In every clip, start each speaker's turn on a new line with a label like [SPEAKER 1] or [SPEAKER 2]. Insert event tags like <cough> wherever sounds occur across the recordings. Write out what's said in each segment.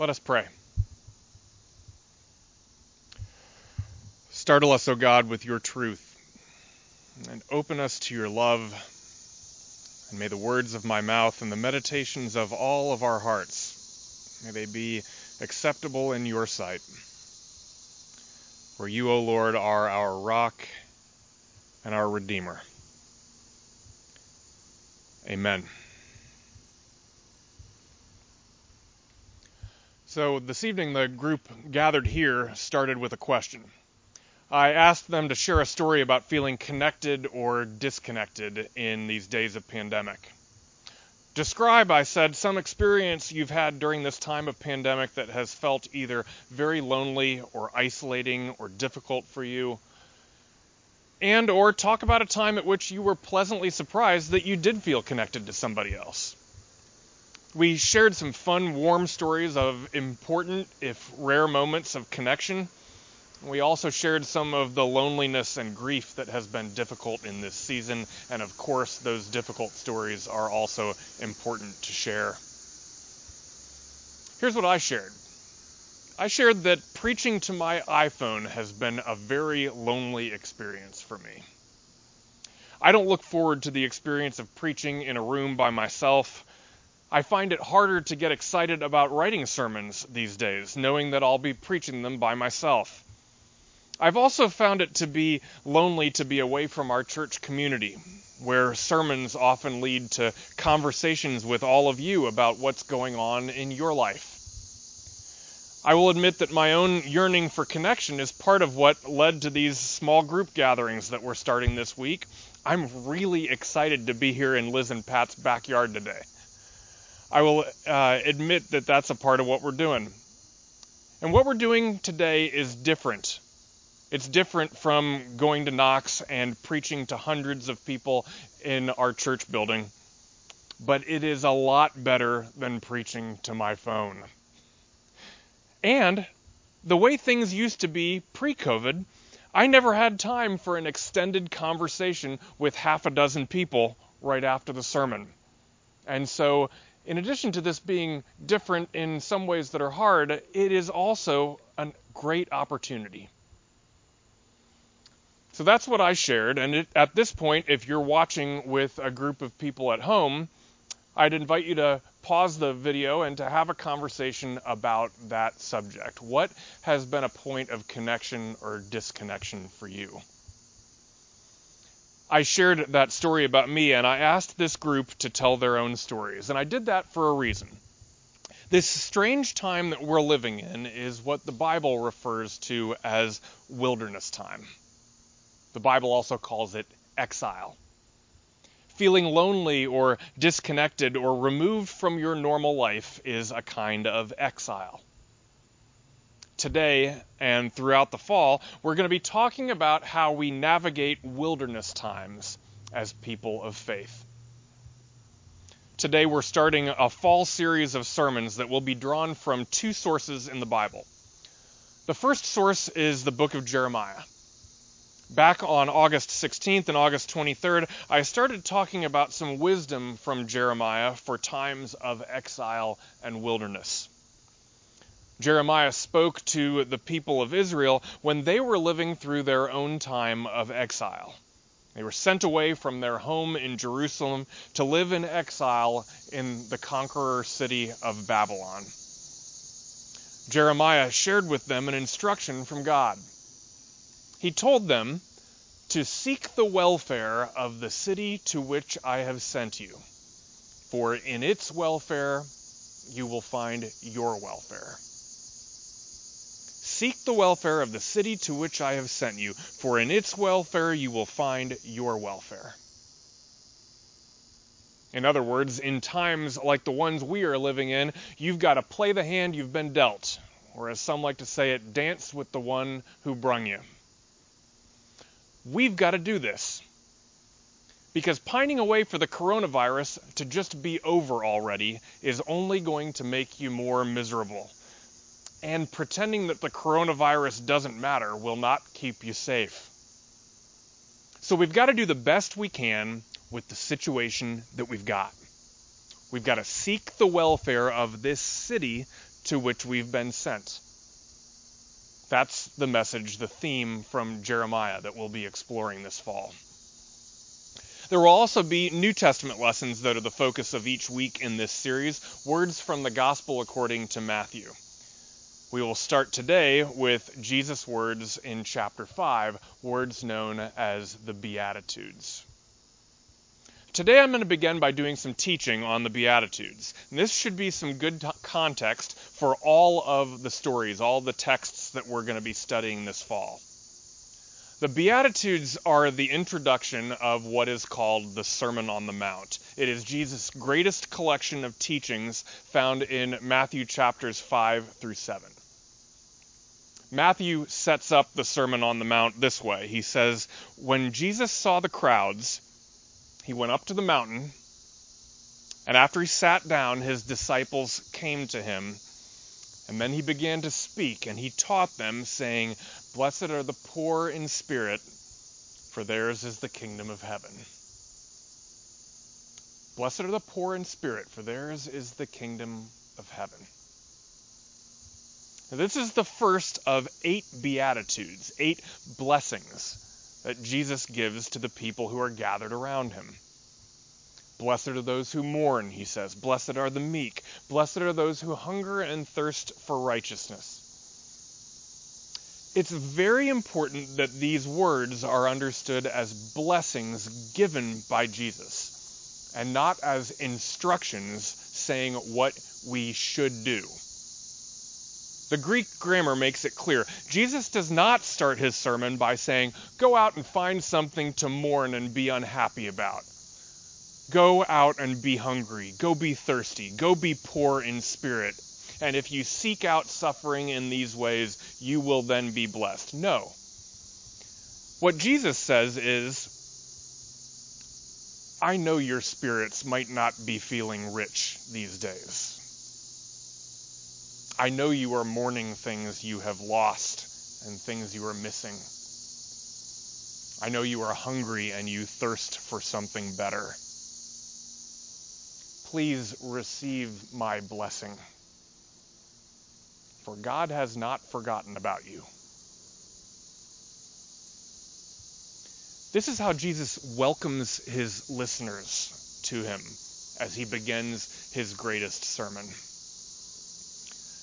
[SPEAKER 1] Let us pray. Startle us, O God, with your truth, and open us to your love. And may the words of my mouth and the meditations of all of our hearts, may they be acceptable in your sight. For you, O Lord, are our rock and our Redeemer. Amen. So this evening, the group gathered here started with a question. I asked them to share a story about feeling connected or disconnected in these days of pandemic. Describe, I said, some experience you've had during this time of pandemic that has felt either very lonely or isolating or difficult for you. And or talk about a time at which you were pleasantly surprised that you did feel connected to somebody else. We shared some fun, warm stories of important, if rare, moments of connection. We also shared some of the loneliness and grief that has been difficult in this season, and of course, those difficult stories are also important to share. Here's what I shared I shared that preaching to my iPhone has been a very lonely experience for me. I don't look forward to the experience of preaching in a room by myself I find it harder to get excited about writing sermons these days, knowing that I'll be preaching them by myself. I've also found it to be lonely to be away from our church community, where sermons often lead to conversations with all of you about what's going on in your life. I will admit that my own yearning for connection is part of what led to these small group gatherings that we're starting this week. I'm really excited to be here in Liz and Pat's backyard today. I will uh, admit that that's a part of what we're doing. And what we're doing today is different. It's different from going to Knox and preaching to hundreds of people in our church building, but it is a lot better than preaching to my phone. And the way things used to be pre COVID, I never had time for an extended conversation with half a dozen people right after the sermon. And so in addition to this being different in some ways that are hard, it is also a great opportunity. So that's what I shared. And it, at this point, if you're watching with a group of people at home, I'd invite you to pause the video and to have a conversation about that subject. What has been a point of connection or disconnection for you? I shared that story about me and I asked this group to tell their own stories. And I did that for a reason. This strange time that we're living in is what the Bible refers to as wilderness time. The Bible also calls it exile. Feeling lonely or disconnected or removed from your normal life is a kind of exile today and throughout the fall, we're going to be talking about how we navigate wilderness times as people of faith. Today, we're starting a fall series of sermons that will be drawn from two sources in the Bible. The first source is the book of Jeremiah. Back on August 16th and August 23rd, I started talking about some wisdom from Jeremiah for times of exile and wilderness. Jeremiah spoke to the people of Israel when they were living through their own time of exile. They were sent away from their home in Jerusalem to live in exile in the conqueror city of Babylon. Jeremiah shared with them an instruction from God. He told them to seek the welfare of the city to which I have sent you, for in its welfare you will find your welfare. Seek the welfare of the city to which I have sent you, for in its welfare you will find your welfare. In other words, in times like the ones we are living in, you've got to play the hand you've been dealt, or as some like to say it, dance with the one who brung you. We've got to do this. Because pining away for the coronavirus to just be over already is only going to make you more miserable and pretending that the coronavirus doesn't matter will not keep you safe. So we've got to do the best we can with the situation that we've got. We've got to seek the welfare of this city to which we've been sent. That's the message, the theme from Jeremiah that we'll be exploring this fall. There will also be New Testament lessons that are the focus of each week in this series, words from the Gospel according to Matthew. We will start today with Jesus' words in chapter 5, words known as the Beatitudes. Today I'm going to begin by doing some teaching on the Beatitudes. And this should be some good t- context for all of the stories, all the texts that we're going to be studying this fall. The Beatitudes are the introduction of what is called the Sermon on the Mount. It is Jesus' greatest collection of teachings found in Matthew chapters 5 through 7. Matthew sets up the Sermon on the Mount this way. He says, When Jesus saw the crowds, he went up to the mountain, and after he sat down, his disciples came to him. And then he began to speak, and he taught them, saying, Blessed are the poor in spirit, for theirs is the kingdom of heaven. Blessed are the poor in spirit, for theirs is the kingdom of heaven. Now, this is the first of eight beatitudes, eight blessings that Jesus gives to the people who are gathered around him. Blessed are those who mourn, he says. Blessed are the meek. Blessed are those who hunger and thirst for righteousness. It's very important that these words are understood as blessings given by Jesus and not as instructions saying what we should do. The Greek grammar makes it clear. Jesus does not start his sermon by saying, Go out and find something to mourn and be unhappy about. Go out and be hungry. Go be thirsty. Go be poor in spirit. And if you seek out suffering in these ways, you will then be blessed. No. What Jesus says is, I know your spirits might not be feeling rich these days. I know you are mourning things you have lost and things you are missing. I know you are hungry and you thirst for something better. Please receive my blessing, for God has not forgotten about you. This is how Jesus welcomes his listeners to him as he begins his greatest sermon.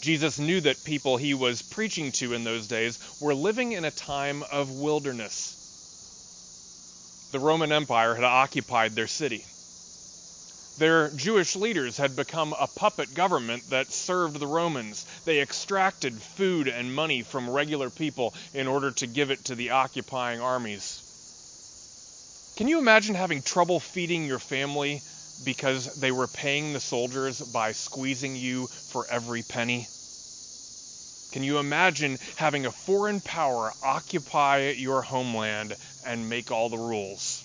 [SPEAKER 1] Jesus knew that people he was preaching to in those days were living in a time of wilderness. The Roman Empire had occupied their city. Their Jewish leaders had become a puppet government that served the Romans. They extracted food and money from regular people in order to give it to the occupying armies. Can you imagine having trouble feeding your family because they were paying the soldiers by squeezing you for every penny? Can you imagine having a foreign power occupy your homeland and make all the rules?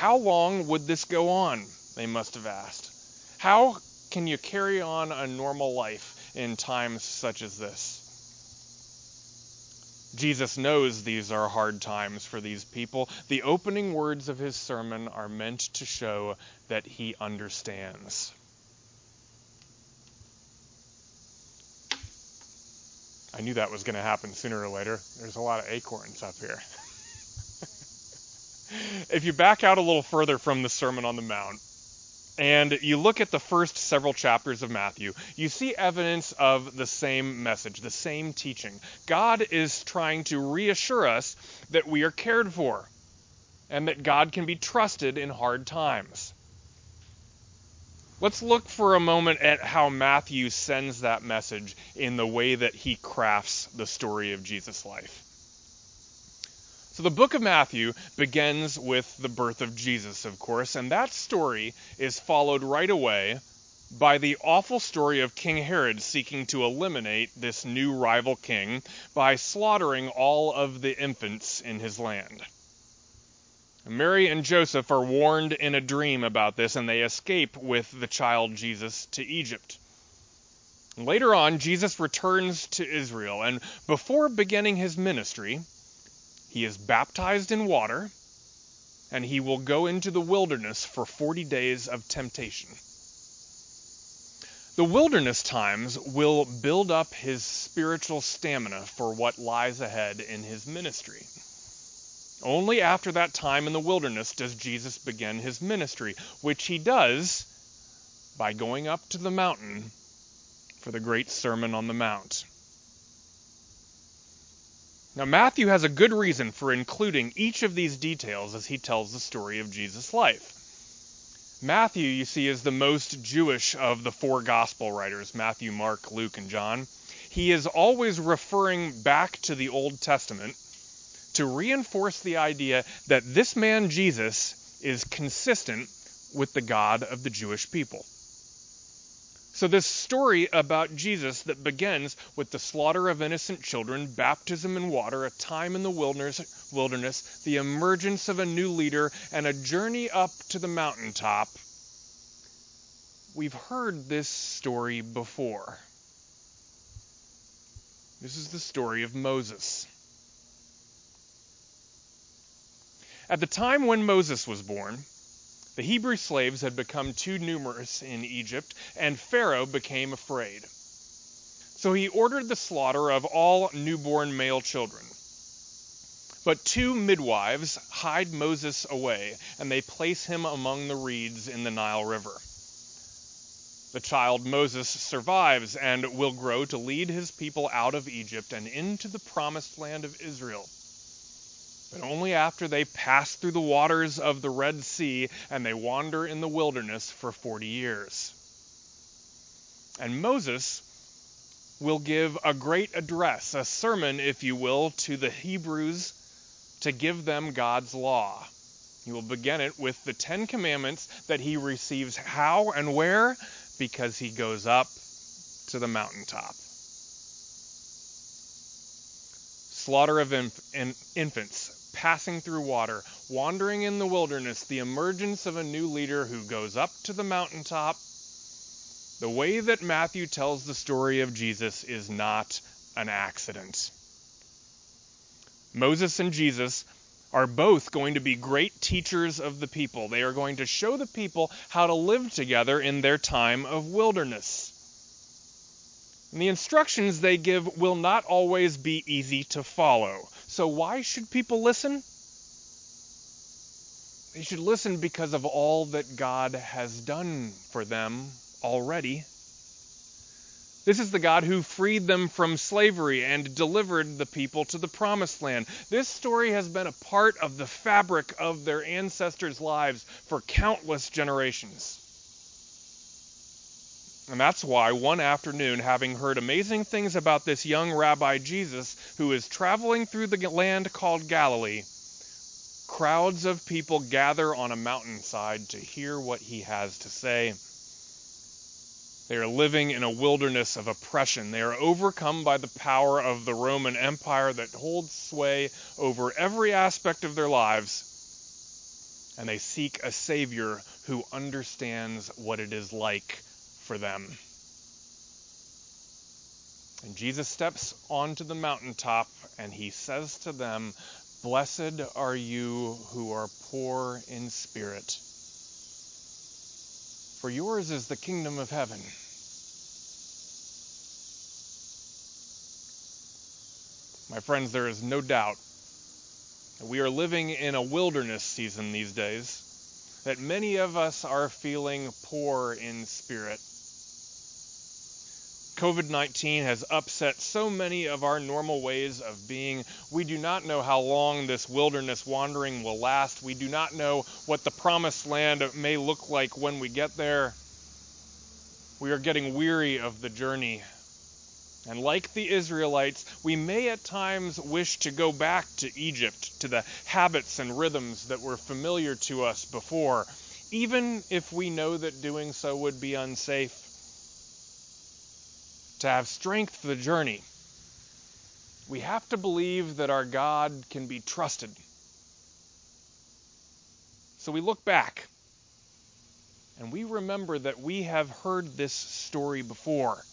[SPEAKER 1] How long would this go on? They must have asked. How can you carry on a normal life in times such as this? Jesus knows these are hard times for these people. The opening words of his sermon are meant to show that he understands. I knew that was going to happen sooner or later. There's a lot of acorns up here. <laughs> if you back out a little further from the Sermon on the Mount, and you look at the first several chapters of Matthew, you see evidence of the same message, the same teaching. God is trying to reassure us that we are cared for and that God can be trusted in hard times. Let's look for a moment at how Matthew sends that message in the way that he crafts the story of Jesus' life. So the book of Matthew begins with the birth of Jesus, of course, and that story is followed right away by the awful story of King Herod seeking to eliminate this new rival king by slaughtering all of the infants in his land. Mary and Joseph are warned in a dream about this, and they escape with the child Jesus to Egypt. Later on, Jesus returns to Israel, and before beginning his ministry, he is baptized in water, and he will go into the wilderness for 40 days of temptation. The wilderness times will build up his spiritual stamina for what lies ahead in his ministry. Only after that time in the wilderness does Jesus begin his ministry, which he does by going up to the mountain for the great Sermon on the Mount. Now, Matthew has a good reason for including each of these details as he tells the story of Jesus' life. Matthew, you see, is the most Jewish of the four gospel writers Matthew, Mark, Luke, and John. He is always referring back to the Old Testament to reinforce the idea that this man, Jesus, is consistent with the God of the Jewish people. So, this story about Jesus that begins with the slaughter of innocent children, baptism in water, a time in the wilderness, wilderness, the emergence of a new leader, and a journey up to the mountaintop, we've heard this story before. This is the story of Moses. At the time when Moses was born, the Hebrew slaves had become too numerous in Egypt, and Pharaoh became afraid. So he ordered the slaughter of all newborn male children. But two midwives hide Moses away, and they place him among the reeds in the Nile River. The child Moses survives and will grow to lead his people out of Egypt and into the promised land of Israel but only after they pass through the waters of the Red Sea and they wander in the wilderness for 40 years. And Moses will give a great address, a sermon, if you will, to the Hebrews to give them God's law. He will begin it with the Ten Commandments that he receives how and where? Because he goes up to the mountaintop. Slaughter of inf- infants, passing through water, wandering in the wilderness, the emergence of a new leader who goes up to the mountaintop. The way that Matthew tells the story of Jesus is not an accident. Moses and Jesus are both going to be great teachers of the people. They are going to show the people how to live together in their time of wilderness. And the instructions they give will not always be easy to follow. So, why should people listen? They should listen because of all that God has done for them already. This is the God who freed them from slavery and delivered the people to the promised land. This story has been a part of the fabric of their ancestors' lives for countless generations. And that's why one afternoon, having heard amazing things about this young Rabbi Jesus who is traveling through the land called Galilee, crowds of people gather on a mountainside to hear what he has to say. They are living in a wilderness of oppression. They are overcome by the power of the Roman Empire that holds sway over every aspect of their lives. And they seek a Savior who understands what it is like for them. And Jesus steps onto the mountaintop and he says to them, Blessed are you who are poor in spirit, for yours is the kingdom of heaven. My friends, there is no doubt that we are living in a wilderness season these days, that many of us are feeling poor in spirit. COVID 19 has upset so many of our normal ways of being. We do not know how long this wilderness wandering will last. We do not know what the promised land may look like when we get there. We are getting weary of the journey. And like the Israelites, we may at times wish to go back to Egypt, to the habits and rhythms that were familiar to us before, even if we know that doing so would be unsafe to have strength for the journey, we have to believe that our God can be trusted. So we look back and we remember that we have heard this story before.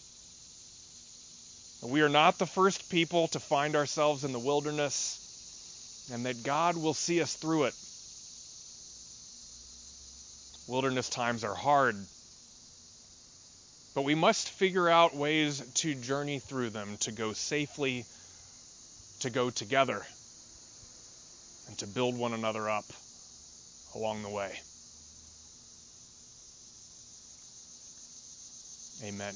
[SPEAKER 1] We are not the first people to find ourselves in the wilderness, and that God will see us through it. Wilderness times are hard, But we must figure out ways to journey through them, to go safely, to go together, and to build one another up along the way. Amen.